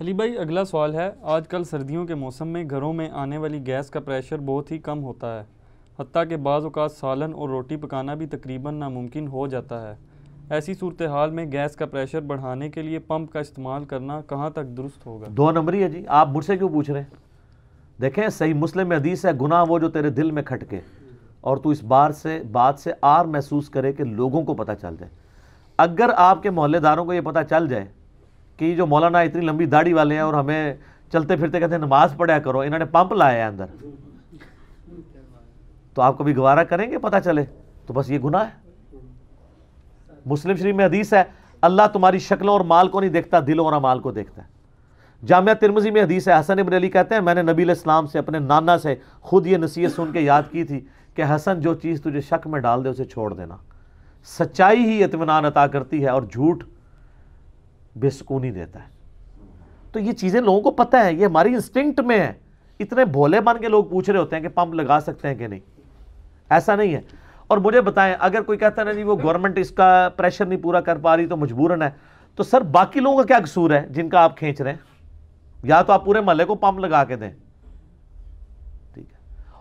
علی بھائی، اگلا سوال ہے۔ آج کل سردیوں کے موسم میں گھروں میں آنے والی گیس کا پریشر بہت ہی کم ہوتا ہے۔ حتیٰ کہ بعض اوقات سالن اور روٹی پکانا بھی تقریباً ناممکن ہو جاتا ہے۔ ایسی صورتحال میں گیس کا پریشر بڑھانے کے لیے پمپ کا استعمال کرنا کہاں تک درست ہوگا؟ دو نمبری ہے جی۔ آپ مجھ سے کیوں پوچھ رہے ہیں؟ دیکھیں، صحیح مسلم حدیث ہے، گناہ وہ جو تیرے دل میں کھٹکے۔ اور تو اس بار سے، بات سے آر محسوس کرے کہ لوگوں کو پتہ چل جائے۔ اگر آپ کے محلے داروں کو یہ پتہ چل جائے کہ جو مولانا اتنی لمبی داڑھی والے ہیں اور ہمیں چلتے پھرتے کہتے ہیں نماز پڑھا کرو، انہوں نے پمپ لایا ہے اندر۔ تو آپ کبھی گوارہ کریں گے پتہ چلے؟ تو بس یہ گناہ ہے۔ مسلم شریف میں حدیث ہے، اللہ تمہاری شکلوں اور مال کو نہیں دیکھتا، دلوں اور مال کو دیکھتا ہے۔ جامعہ ترمزی میں حدیث ہے، حسن ابن علی کہتے ہیں، میں نے نبی علیہ السلام سے اپنے نانا سے خود یہ نصیحت سن کے یاد کی تھی کہ حسن، جو چیز تجھے شک میں ڈال دے، اسے چھوڑ دینا۔ سچائی ہی اطمینان عطا کرتی ہے اور جھوٹ بے سکونی دیتا ہے۔ تو یہ چیزیں لوگوں کو پتہ ہے یہ ہماری انسٹنکٹ میں ہے اتنے بھولے بن کے لوگ پوچھ رہے ہوتے ہیں کہ پمپ لگا سکتے ہیں کہ نہیں۔ ایسا نہیں ہے۔ اور مجھے بتائیں، اگر کوئی کہتا ہے نا جی وہ گورنمنٹ اس کا پریشر نہیں پورا کر پا رہی تو مجبوراً ہے۔ تو سر، باقی لوگوں کا کیا قصور ہے جن کا آپ کھینچ رہے ہیں؟ یا تو آپ پورے محلے کو پمپ لگا کے دیں۔ ٹھیک ہے۔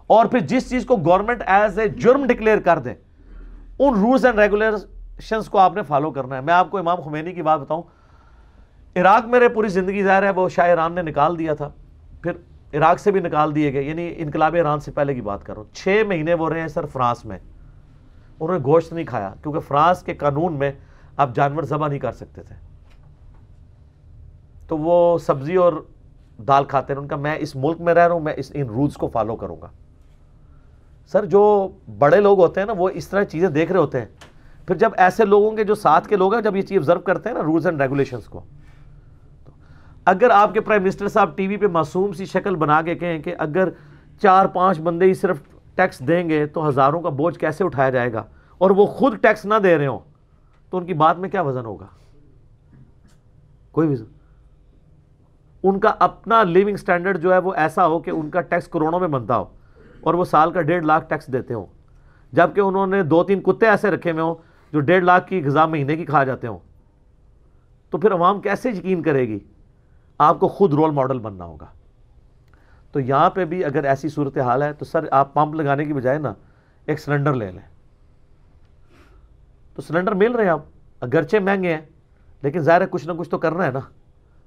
اور پھر جس چیز کو گورنمنٹ ایز اے جرم ڈکلیئر کر دیں ان رولز اینڈ ریگولیشنز کو آپ نے فالو کرنا ہے۔ میں آپ کو امام خمینی کی بات بتاؤں۔ عراق میرے پوری زندگی ظاہر ہے، وہ شاہ ایران نے نکال دیا تھا۔ پھر عراق سے بھی نکال دیے گئے یعنی انقلاب ایران سے پہلے کی بات کر رہا ہوں۔ چھ مہینے وہ رہے ہیں سر فرانس میں۔ انہوں نے گوشت نہیں کھایا، کیونکہ فرانس کے قانون میں آپ جانور ذبح نہیں کر سکتے تھے۔ تو وہ سبزی اور دال کھاتے ہیں ان کا میں اس ملک میں رہ رہا ہوں، میں اس ان رولز کو فالو کروں گا۔ سر، جو بڑے لوگ ہوتے ہیں نا، وہ اس طرح چیزیں دیکھ رہے ہوتے ہیں۔ پھر جب ایسے لوگوں کے جو ساتھ کے لوگ ہیں، جب یہ چیز آبزرو کرتے ہیں نا رولز اینڈ ریگولیشنز کو۔ اگر آپ کے پرائم منسٹر صاحب ٹی وی پہ معصوم سی شکل بنا کے کہیں کہ اگر چار پانچ بندے ہی صرف ٹیکس دیں گے تو ہزاروں کا بوجھ کیسے اٹھایا جائے گا اور وہ خود ٹیکس نہ دے رہے ہوں، تو ان کی بات میں کیا وزن ہوگا؟ کوئی وزن؟ ان کا اپنا لیونگ سٹینڈرڈ جو ہے وہ ایسا ہو کہ ان کا ٹیکس کروڑوں میں بنتا ہو اور وہ سال کا ڈیڑھ لاکھ ٹیکس دیتے ہوں۔ جبکہ انہوں نے دو تین کتے ایسے رکھے ہوئے ہوں جو ڈیڑھ لاکھ کی غذا مہینے کی کھا جاتے ہوں۔ تو پھر عوام کیسے یقین کرے گی؟ آپ کو خود رول ماڈل بننا ہوگا۔ تو یہاں پہ بھی اگر ایسی صورت حال ہے تو سر آپ پمپ لگانے کی بجائے نا ایک سلنڈر لے لیں۔ تو سلنڈر مل رہے ہیں آپ۔ اگرچہ مہنگے ہیں، لیکن ظاہر ہے کچھ نہ کچھ تو کرنا ہے نا۔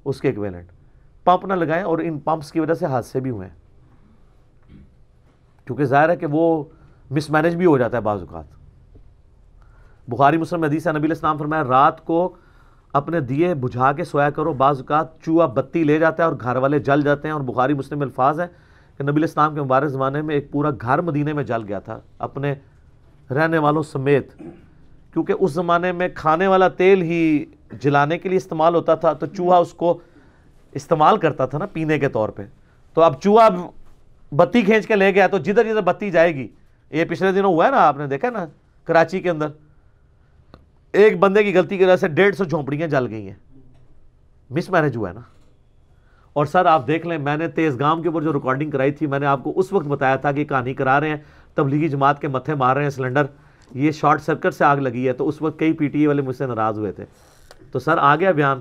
اس کے ایکویلنٹ پمپ نہ لگائیں اور ان پمپس کی وجہ سے حادثے بھی ہوئے ہیں۔ کیونکہ ظاہر ہے کہ وہ مس مینج بھی ہو جاتا ہے بعض اوقات۔ بخاری مسلم حدیث نبی علیہ السلام فرمایا، رات کو اپنے دیے بجھا کے سویا کرو۔ بعض اوقات چوہا بتی لے جاتا ہے اور گھر والے جل جاتے ہیں اور بخاری مسلم الفاظ ہے کہ نبی الاسلام کے مبارک زمانے میں ایک پورا گھر مدینے میں جل گیا تھا، اپنے رہنے والوں سمیت۔ کیونکہ اس زمانے میں کھانے والا تیل ہی جلانے کے لیے استعمال ہوتا تھا، تو چوہا اس کو استعمال کرتا تھا نا پینے کے طور پہ۔ تو اب چوہا بتی کھینچ کے لے گیا، تو جدھر جدھر بتی جائے گی۔ یہ پچھلے دنوں ہوا ہے نا، آپ نے دیکھا نا، کراچی کے اندر۔ ایک بندے کی غلطی کی وجہ سے ڈیڑھ سو جھونپڑیاں جل گئی ہیں۔ مس میرج ہوا ہے نا۔ اور سر، آپ دیکھ لیں، میں نے تیز گام کے اوپر جو ریکارڈنگ کرائی تھی، میں نے آپ کو اس وقت بتایا تھا کہ کہانی کرا رہے ہیں۔ تبلیغی جماعت کے متھے مار رہے ہیں سلنڈر یہ شارٹ سرکٹ سے آگ لگی ہے، تو اس وقت کئی پی ٹی اے والے مجھ سے ناراض ہوئے تھے۔ تو سر، آ گیا بیان۔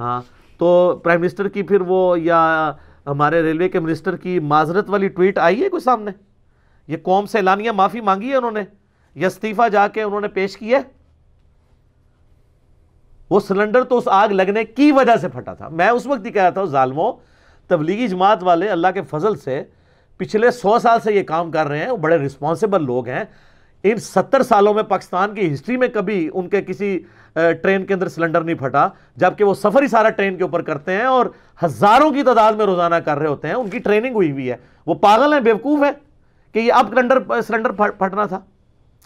ہاں۔ تو پرائم منسٹر کی پھر وہ، یا ہمارے ریلوے کے منسٹر کی معذرت والی ٹویٹ آئی ہے کوئی سامنے؟ یہ قوم سے اعلانیہ معافی مانگی ہے انہوں نے۔ یا استعفیٰ جا کے انہوں نے پیش کیا وہ سلنڈر تو اس آگ لگنے کی وجہ سے پھٹا تھا۔ میں اس وقت ہی کہہ رہا تھا ظالموں تبلیغی جماعت والے اللہ کے فضل سے پچھلے سو سال سے یہ کام کر رہے ہیں۔ وہ بڑے رسپانسیبل لوگ ہیں۔ ان ستر سالوں میں پاکستان کی ہسٹری میں کبھی ان کے کسی ٹرین کے اندر سلنڈر نہیں پھٹا، جبکہ وہ سفر ہی سارا ٹرین کے اوپر کرتے ہیں اور ہزاروں کی تعداد میں روزانہ کر رہے ہوتے ہیں۔ ان کی ٹریننگ ہوئی ہوئی ہے۔ وہ پاگل ہیں، بیوقوف ہے کہ یہ اب سلنڈر پھٹنا تھا۔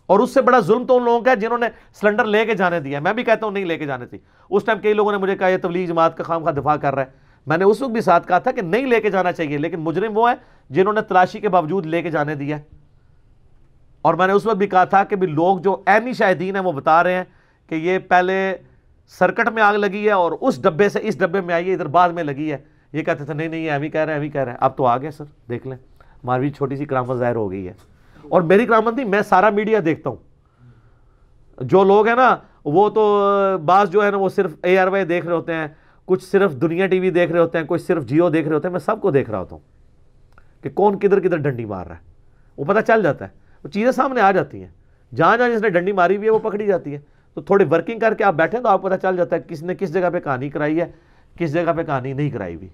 اور اس سے بڑا ظلم تو ان لوگوں کا ہے جنہوں نے سلنڈر لے کے جانے دیا میں بھی کہتا ہوں نہیں لے کے جانے تھی۔ اس ٹائم کئی لوگوں نے مجھے کہا، یہ تبلیغ جماعت کا خام کا دفاع کر رہا ہے۔ میں نے اس وقت بھی ساتھ کہا تھا کہ نہیں لے کے جانا چاہیے، لیکن مجرم وہ ہے جنہوں نے تلاشی کے باوجود لے کے جانے دیا اور میں نے اس وقت بھی کہا تھا کہ بھی لوگ جو اینی شاہدین ہیں وہ بتا رہے ہیں کہ یہ پہلے سرکٹ میں آگ لگی ہے اور اس ڈبے سے اس ڈبے میں آئی ہے، ادھر بعد میں لگی ہے۔ یہ کہتے تھے، نہیں نہیں، یہ ابھی کہہ رہے ہیں ابھی کہہ رہے ہیں۔ اب تو آ گئے سر، دیکھ لیں۔ ہماری چھوٹی سی کرامت ظاہر ہو گئی ہے۔ اور میری کرامت نہیں، میں سارا میڈیا دیکھتا ہوں۔ جو لوگ ہیں نا، وہ تو، بعض جو ہے نا، وہ صرف اے آر وائی دیکھ رہے ہوتے ہیں، کچھ صرف دنیا ٹی وی دیکھ رہے ہوتے ہیں، کچھ صرف جیو دیکھ رہے ہوتے ہیں، میں سب کو دیکھ رہا ہوتا ہوں کہ کون کدھر کدھر ڈنڈی مار رہا ہے۔ وہ پتہ چل جاتا ہے۔ وہ چیزیں سامنے آ جاتی ہیں۔ جہاں جہاں جس نے ڈنڈی ماری ہوئی ہے، وہ پکڑی جاتی ہے۔ تو تھوڑی ورکنگ کر کے آپ بیٹھیں تو آپ پتہ چل جاتا ہے کس نے کس جگہ پہ کہانی کرائی ہے، کس جگہ پہ کہانی نہیں کرائی ہوئی۔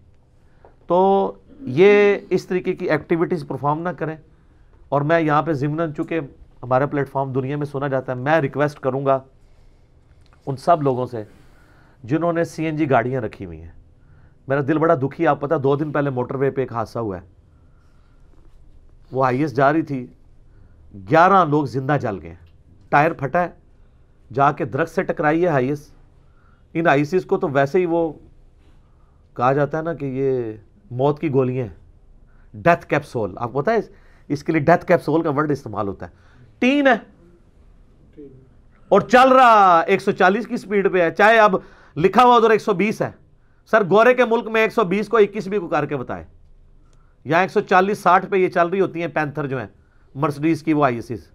تو یہ اس طریقے کی ایکٹیویٹیز پرفارم نہ کریں۔ اور میں یہاں پہ ضمن چونکہ ہمارا پلیٹ فارم دنیا میں سنا جاتا ہے، میں ریکویسٹ کروں گا ان سب لوگوں سے جنہوں نے سی این جی گاڑیاں رکھی ہوئی ہیں۔ میرا دل بڑا دکھی، آپ پتہ دو دن پہلے موٹر وے پہ ایک حادثہ ہوا ہے۔ وہ آئی ایس جا رہی تھی، گیارہ لوگ زندہ جل گئے۔ ٹائر پھٹا ہے، جا کے درخت سے ٹکرائی ہے ہائی ایس ان آئی سیز کو تو ویسے ہی وہ کہا جاتا ہے نا کہ یہ موت کی گولیاں ہیں۔ ڈیتھ کیپسول آپ کو پتا ہے؟ اس کے لیے ڈیتھ کیپسول کا ورڈ استعمال ہوتا ہے۔ تین ہے۔ اور چل رہا ایک سو چالیس کی سپیڈ پہ ہے۔ چاہے اب لکھا ہوا ادھر ایک سو بیس ہے۔ سر، گورے کے ملک میں ایک سو بیس کو اکیس بھی کو کر کے بتائے یہاں ایک سو چالیس ساٹھ پہ یہ چل رہی ہوتی ہیں پینتھر جو ہیں، مرسڈیز کی، وہ آئی ایس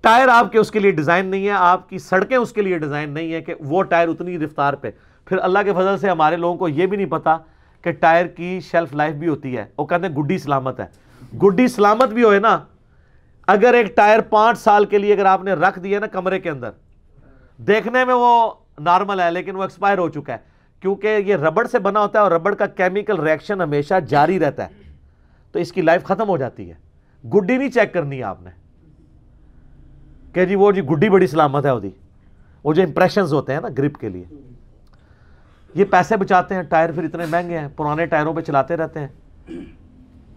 ٹائر آپ کے اس کے لیے ڈیزائن نہیں ہے۔ آپ کی سڑکیں اس کے لیے ڈیزائن نہیں ہے کہ وہ ٹائر اتنی رفتار پہ۔ پھر اللہ کے فضل سے ہمارے لوگوں کو یہ بھی نہیں پتا کہ ٹائر کی شیلف لائف بھی ہوتی ہے۔ وہ کہتے ہیں گڈی سلامت ہے۔ گڈی سلامت بھی ہوئے نا، اگر ایک ٹائر پانچ سال کے لیے اگر آپ نے رکھ دیا نا کمرے کے اندر، دیکھنے میں وہ نارمل ہے لیکن وہ ایکسپائر ہو چکا ہے۔ کیونکہ یہ ربڑ سے بنا ہوتا ہے اور ربڑ کا کیمیکل ریئیکشن ہمیشہ جاری رہتا ہے۔ تو اس کی لائف ختم ہو جاتی ہے۔ گڈی نہیں چیک کرنی ہے آپ نے۔ کہ جی وہ جی گڈی بڑی سلامت ہے وہ جی۔ جو امپریشنز ہوتے ہیں نا گرپ کے لیے۔ یہ پیسے بچاتے ہیں، ٹائر پھر اتنے مہنگے ہیں، پرانے ٹائروں پہ چلاتے رہتے ہیں۔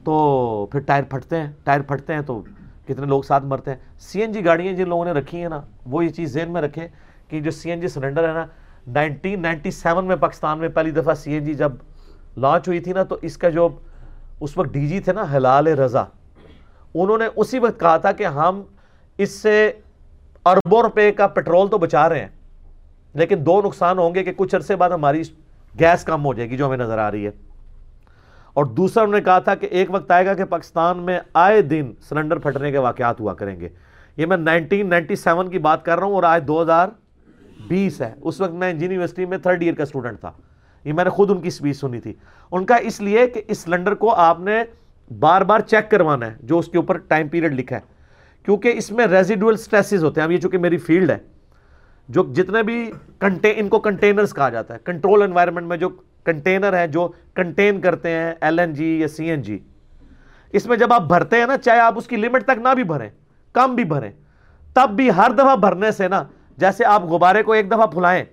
تو پھر ٹائر پھٹتے ہیں، ٹائر پھٹتے ہیں تو کتنے لوگ ساتھ مرتے ہیں۔ سی این جی گاڑیاں جن لوگوں نے رکھی ہیں نا، وہ یہ چیز ذہن میں رکھیں کہ جو سی این جی سلنڈر ہے نا، نائنٹین نائنٹی سیون میں، پاکستان میں پہلی دفعہ سی این جی جب لانچ ہوئی تھی نا، تو اس کا جو اس وقت ڈی جی تھے نا حلال رضا، انہوں نے اسی وقت کہا تھا کہ ہم اس سے اربوں روپے کا پیٹرول تو بچا رہے ہیں۔ لیکن دو نقصان ہوں گے کہ کچھ عرصے بعد ہماری گیس کم ہو جائے گی جو ہمیں نظر آ رہی ہے۔ اور دوسرا، انہوں نے کہا تھا کہ ایک وقت آئے گا کہ پاکستان میں آئے دن سلنڈر پھٹنے کے واقعات ہوا کریں گے۔ یہ میں نائنٹین نائنٹی سیون کی بات کر رہا ہوں اور آج دو ہزار بیس ہے۔ اس وقت میں انجینئر یونیورسٹی میں تھرڈ ایئر کا اسٹوڈنٹ تھا۔ یہ میں نے خود ان کی سپیچ سنی تھی۔ ان کا اس لیے کہ اس سلنڈر کو آپ نے بار بار چیک کروانا ہے، جو اس کے اوپر ٹائم پیریڈ لکھا ہے۔ کیونکہ اس میں ریزیڈول سٹریسز ہوتے ہیں۔ اب یہ چونکہ میری فیلڈ ہے جو جتنے بھی کنٹین ان کو کنٹینرز کہا جاتا ہے۔ کنٹرول انوائرمنٹ میں جو کنٹینر ہیں، جو کنٹین کرتے ہیں ایل این جی یا سی این جی اس میں جب آپ بھرتے ہیں نا، چاہے آپ اس کی لمٹ تک نہ بھی بھریں، کم بھی بھریں، تب بھی ہر دفعہ بھرنے سے نا، جیسے آپ غبارے کو ایک دفعہ پھلائیں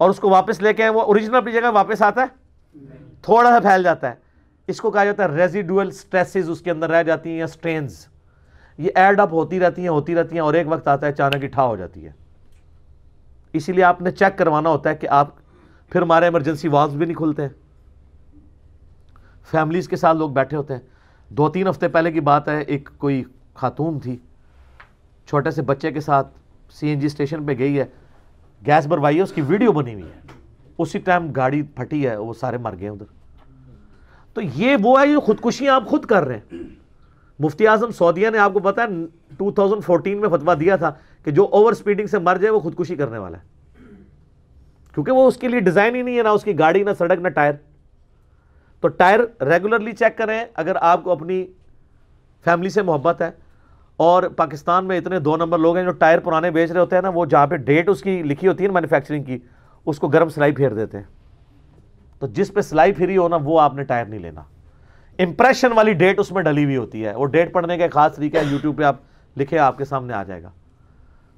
اور اس کو واپس لے کے آئیں، وہ اوریجنل اپنی جگہ واپس آتا ہے؟ تھوڑا سا پھیل جاتا ہے۔ اس کو کہا جاتا ہے ریزیڈول سٹریسز اس کے اندر رہ جاتی ہیں یا سٹرینز یہ ایڈ اپ ہوتی رہتی ہیں، ہوتی رہتی ہیں اور ایک وقت آتا ہے، اچانک اٹھا ہو جاتی ہے۔ اسی لیے آپ نے چیک کروانا ہوتا ہے کہ آپ پھر ہمارے ایمرجنسی والز بھی نہیں کھلتے. ہیں فیملیز کے ساتھ لوگ بیٹھے ہوتے ہیں. دو تین ہفتے پہلے کی بات ہے، ایک کوئی خاتون تھی، چھوٹے سے بچے کے ساتھ سی این جی اسٹیشن پہ گئی ہے، گیس بھروائی ہے، اس کی ویڈیو بنی ہوئی ہے۔ اسی ٹائم گاڑی پھٹی ہے، وہ سارے مر گئے ادھر۔ تو یہ وہ ہے جو خودکشیاں آپ خود کر رہے ہیں۔ مفتی اعظم سعودیہ نے آپ کو پتا ہے ٹو تھاؤزنڈ فورٹین میں فتوا دیا تھا کہ جو اوور سپیڈنگ سے مر جائے وہ خودکشی کرنے والا ہے۔ کیونکہ وہ اس کے لیے ڈیزائن ہی نہیں ہے، نہ اس کی گاڑی، نہ سڑک، نہ ٹائر۔ تو ٹائر ریگولرلی چیک کریں، اگر آپ کو اپنی فیملی سے محبت ہے۔ اور پاکستان میں اتنے دو نمبر لوگ ہیں جو ٹائر پرانے بیچ رہے ہوتے ہیں نا، وہ جہاں پہ ڈیٹ اس کی لکھی ہوتی ہے نا مینوفیکچرنگ کی، اس کو گرم سلائی پھیر دیتے ہیں۔ تو جس پہ سلائی پھری ہو نا، وہ آپ نے ٹائر نہیں لینا۔ امپریشن والی ڈیٹ اس میں ڈلی ہوئی ہوتی ہے۔ وہ ڈیٹ پڑھنے کا خاص طریقہ ہے یوٹیوب پہ آپ لکھے آپ کے سامنے آ جائے گا۔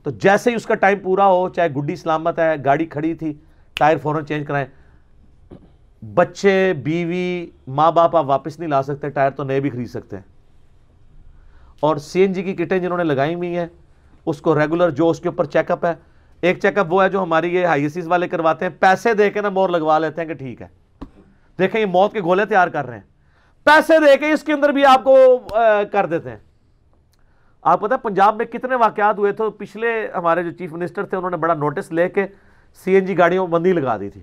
تو جیسے ہی اس کا ٹائم پورا ہو، چاہے گڈی سلامت ہے، گاڑی کھڑی تھی، ٹائر فوراً چینج کرائیں۔ بچے، بیوی، ماں باپ آپ واپس نہیں لا سکتے، ٹائر تو نئے بھی خرید سکتے ہیں۔ اور سی این جی کی کٹیں جنہوں نے لگائی ہوئی ہیں، اس کو ریگولر جو اس کے اوپر چیک اپ ہے۔ ایک چیک اپ وہ ہے جو ہماری یہ ہائی ایسیز والے کرواتے ہیں۔ پیسے دے کے نا مور لگوا لیتے ہیں کہ ٹھیک ہے۔ دیکھیں، یہ موت کے گولے تیار کر رہے ہیں۔ پیسے دے کے اس کے اندر بھی آپ کو کر دیتے ہیں۔ آپ پتہ پنجاب میں کتنے واقعات ہوئے تھے۔ پچھلے ہمارے جو چیف منسٹر تھے، انہوں نے بڑا نوٹس لے کے سی این جی گاڑیوں بندی لگا دی تھی۔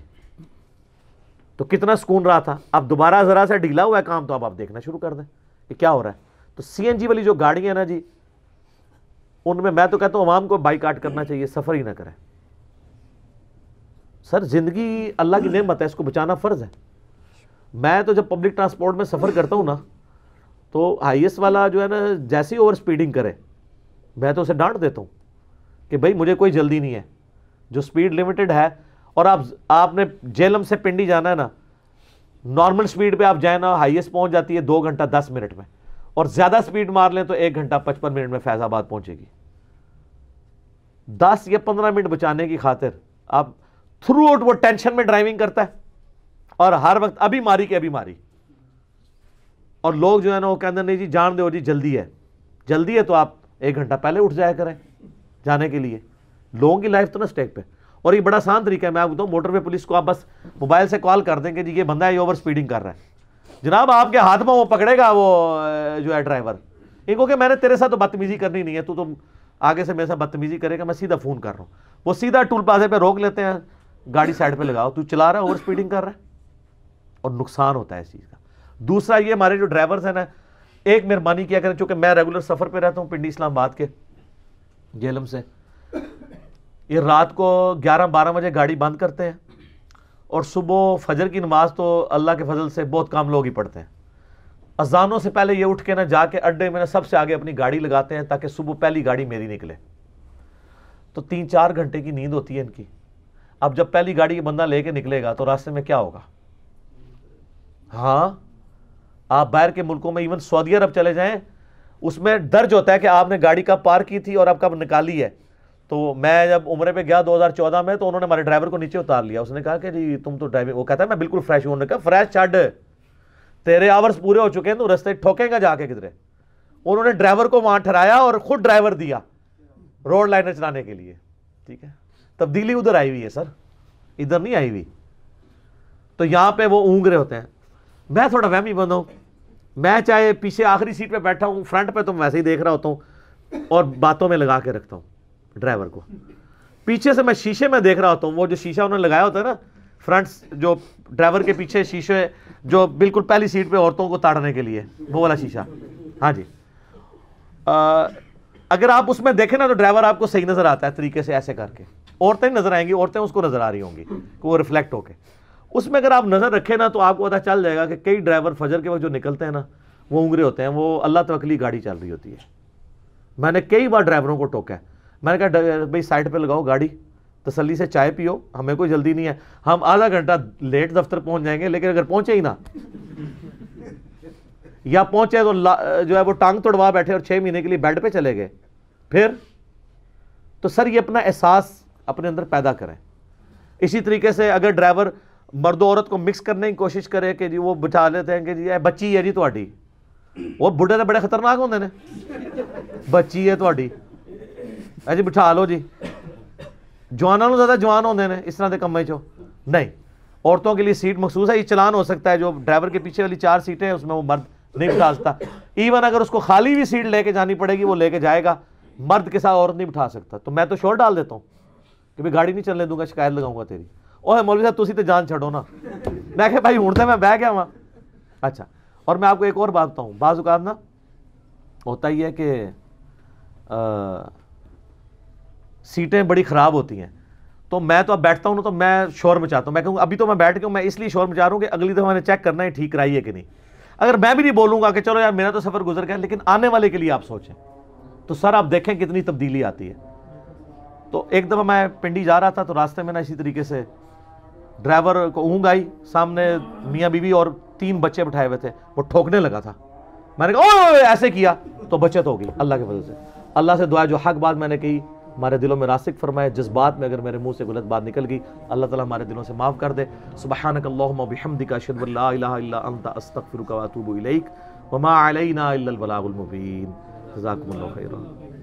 تو کتنا سکون رہا تھا۔ اب دوبارہ ذرا سا ڈھیلا ہوا ہے کام، تو اب آپ دیکھنا شروع کر دیں کہ کیا ہو رہا ہے۔ تو سی این جی والی جو گاڑیاں نا جی ان میں میں تو کہتا ہوں عوام کو بائی کاٹ کرنا چاہیے، سفر ہی نہ کریں۔ سر، زندگی اللہ کی نعمت ہے، اس کو بچانا فرض ہے۔ میں تو جب پبلک ٹرانسپورٹ میں سفر کرتا ہوں نا، تو ہائیسٹ والا جو ہے نا، جیسے ہی اوور سپیڈنگ کرے، میں تو اسے ڈانٹ دیتا ہوں کہ بھائی مجھے کوئی جلدی نہیں ہے، جو سپیڈ لمیٹڈ ہے، اور آپ آپ نے جیلم سے پنڈی جانا ہے نا نارمل سپیڈ پہ آپ جائیں نا ہائیسٹ پہنچ جاتی ہے دو گھنٹہ دس منٹ میں، اور زیادہ سپیڈ مار لیں تو ایک گھنٹہ پچپن منٹ میں فیض آباد پہنچے گی۔ دس یا پندرہ منٹ بچانے کی خاطر آپ تھرو آؤٹ وہ ٹینشن میں ڈرائیونگ کرتا ہے۔ اور ہر وقت ابھی ماری کہ ابھی ماری۔ اور لوگ جو ہے نا وہ کہتے ہیں، نہیں جی جان دو جی جلدی ہے۔ جلدی ہے تو آپ ایک گھنٹہ پہلے اٹھ جایا کریں جانے کے لیے۔ لوگوں کی لائف تو نا سٹیک پہ۔ اور یہ بڑا آسان طریقہ ہے، میں آپ بتاؤں، موٹر وے پولیس کو آپ بس موبائل سے کال کر دیں کہ جی یہ بندہ یہ اوور سپیڈنگ کر رہا ہے۔ جناب، آپ کے ہاتھ میں وہ پکڑے گا، وہ جو ہے ڈرائیور ان کو کہ میں نے تیرے ساتھ تو بدتمیزی کرنی نہیں ہے، تو تم آگے سے میرے ساتھ بدتمیزی کرے گا، میں سیدھا فون کر رہا ہوں۔ وہ سیدھا ٹول پلازے پہ روک لیتے ہیں، گاڑی سائڈ پہ لگاؤ۔ تو چلا رہا ہے اوور سپیڈنگ کر رہا ہے۔ اور نقصان ہوتا ہے اس چیز کا۔ دوسرا یہ ہمارے جو ڈرائیورز ہیں نا، ایک مہربانی کیا کریں، چونکہ میں ریگولر سفر پہ رہتا ہوں پنڈی اسلام آباد کے، جیلم سے۔ یہ رات کو گیارہ بارہ بجے گاڑی بند کرتے ہیں، اور صبح فجر کی نماز تو اللہ کے فضل سے بہت کام لوگ ہی پڑھتے ہیں۔ اذانوں سے پہلے یہ اٹھ کے نا جا کے اڈے میں سب سے آگے اپنی گاڑی لگاتے ہیں تاکہ صبح پہلی گاڑی میری نکلے۔ تو تین چار گھنٹے کی نیند ہوتی ہے ان کی۔ اب جب پہلی گاڑی بندہ لے کے نکلے گا تو راستے میں کیا ہوگا؟ ہاں آپ باہر کے ملکوں میں ایون سعودی عرب چلے جائیں، اس میں درج ہوتا ہے کہ آپ نے گاڑی کب پار کی تھی اور اب کب نکالی ہے۔ تو میں جب عمرے پہ گیا دو ہزار چودہ میں، تو انہوں نے ہمارے ڈرائیور کو نیچے اتار لیا۔ اس نے کہا کہ جی تم تو ڈرائیور وہ کہتا ہے، میں بالکل فریش ہوں۔ انہوں نے کہا فریش چھڈ۔ تیرے آورس پورے ہو چکے ہیں، تو رستے ٹھوکیں گا جا کے کدھرے۔ انہوں نے ڈرائیور کو وہاں ٹھہرایا اور خود ڈرائیور دیا روڈ لائنر چلانے کے لیے۔ ٹھیک ہے؟ تبدیلی ادھر آئی ہوئی ہے، سر۔ ادھر نہیں آئی ہوئی۔ تو یہاں پہ وہ اونگ رہے ہوتے ہیں۔ میں تھوڑا وہمی بند ہوں۔ میں چاہے پیچھے آخری سیٹ پہ بیٹھا ہوں فرنٹ پہ تو میں ویسے ہی دیکھ رہا ہوتا ہوں اور باتوں میں لگا کے رکھتا ہوں ڈرائیور کو۔ پیچھے سے میں شیشے میں دیکھ رہا ہوتا ہوں، وہ جو شیشہ انہوں نے لگایا ہوتا ہے نا فرنٹس جو ڈرائیور کے پیچھے شیشے جو بالکل پہلی سیٹ پہ عورتوں کو تاڑنے کے لیے، وہ والا شیشہ۔ ہاں جی۔ اگر آپ اس میں دیکھیں نا تو ڈرائیور آپ کو صحیح نظر آتا ہے طریقے سے ایسے کر کے۔ عورتیں نظر آئیں گی، عورتیں اس کو نظر آ رہی ہوں گی، کہ وہ ریفلیکٹ ہو کے۔ اس میں اگر آپ نظر رکھیں نا تو آپ کو پتا چل جائے گا کہ کئی ڈرائیور فجر کے وقت جو نکلتے ہیں نا، وہ انگرے ہوتے ہیں، وہ اللہ توکلی گاڑی چل رہی ہوتی ہے۔ میں نے کئی بار ڈرائیوروں کو ٹوکا ہے۔ میں نے کہا بھائی سائڈ پہ لگاؤ گاڑی، تسلی سے چائے پیو، ہمیں کوئی جلدی نہیں ہے۔ ہم آدھا گھنٹہ لیٹ دفتر پہنچ جائیں گے، لیکن اگر پہنچے ہی نا، یا پہنچے تو جو ہے وہ ٹانگ توڑوا بیٹھے اور چھ مہینے کے لیے بیڈ پہ چلے گئے۔ پھر تو سر یہ اپنا احساس اپنے اندر پیدا کریں۔ اسی طریقے سے اگر ڈرائیور مرد و عورت کو مکس کرنے کی کوشش کرے کہ جی وہ بٹھا لیتے ہیں کہ جی بچی ہے جی تھی وہ بڑھے تو بڑے خطرناک ہوتے ہیں بچی ہے تھی جی بٹھا لو جی۔ جوانوں زیادہ جوان ہوتے ہیں اس طرح کے کمے چو نہیں، عورتوں کے لیے سیٹ مخصوص ہے۔ یہ چلان ہو سکتا ہے جو ڈرائیور کے پیچھے والی چار سیٹیں ہیں، اس میں وہ مرد نہیں بٹھا سکتا۔ ایون اگر اس کو خالی بھی سیٹ لے کے جانی پڑے گی، وہ لے کے جائے گا۔ مرد کے ساتھ عورت نہیں بٹھا سکتا۔ تو میں تو شور ڈال دیتا ہوں کہ بھائی گاڑی نہیں چلنے دوں گا، شکایت لگاؤں گا تیری۔ اوہ مولوی صاحب، تسی تو جان چھڑو نا۔ میں کہ بھائی ہوں میں بہ گیا وہاں اچھا اور میں آپ کو ایک اور بات بتاؤں۔ بعض اوقات نا ہوتا ہی ہے کہ سیٹیں بڑی خراب ہوتی ہیں۔ تو میں تو اب بیٹھتا ہوں نا تو میں شور مچاتا ہوں۔ میں کہوں، ابھی تو میں بیٹھ کے ہوں، میں اس لیے شور مچا رہا ہوں کہ اگلی دفعہ میں نے چیک کرنا ہے ٹھیک کرائی ہے کہ نہیں۔ اگر میں بھی نہیں بولوں گا کہ چلو یار، میرا تو سفر گزر گیا، لیکن آنے والے کے لیے آپ سوچیں۔ تو سر، آپ دیکھیں کتنی تبدیلی آتی ہے۔ تو ایک دفعہ میں پنڈی جا رہا تھا تو راستے میں نا اسی طریقے سے ڈرائیور کو اونگ آئی، سامنے میاں بیوی اور تین بچے بٹھائے ہوئے تھے۔ وہ ٹھوکنے لگا تھا۔ میں نے کہا، اوہ ایسے کیا؟ تو بچت ہوگی اللہ کے فضل سے۔ اللہ سے دعا جو حق بات میں نے کہی، ہمارے دلوں میں راسک فرمائے۔ جس بات میں اگر میرے منہ سے غلط بات نکل گئی، اللہ تعالیٰ ہمارے دلوں سے معاف کر دے۔ سبحانک اللہم و بحمدک، اشہد لا الہ الا انت، استغفرک و اتوب الیک۔ وما علینا الا البلاغ المبین۔ جزاکم اللہ خیرہ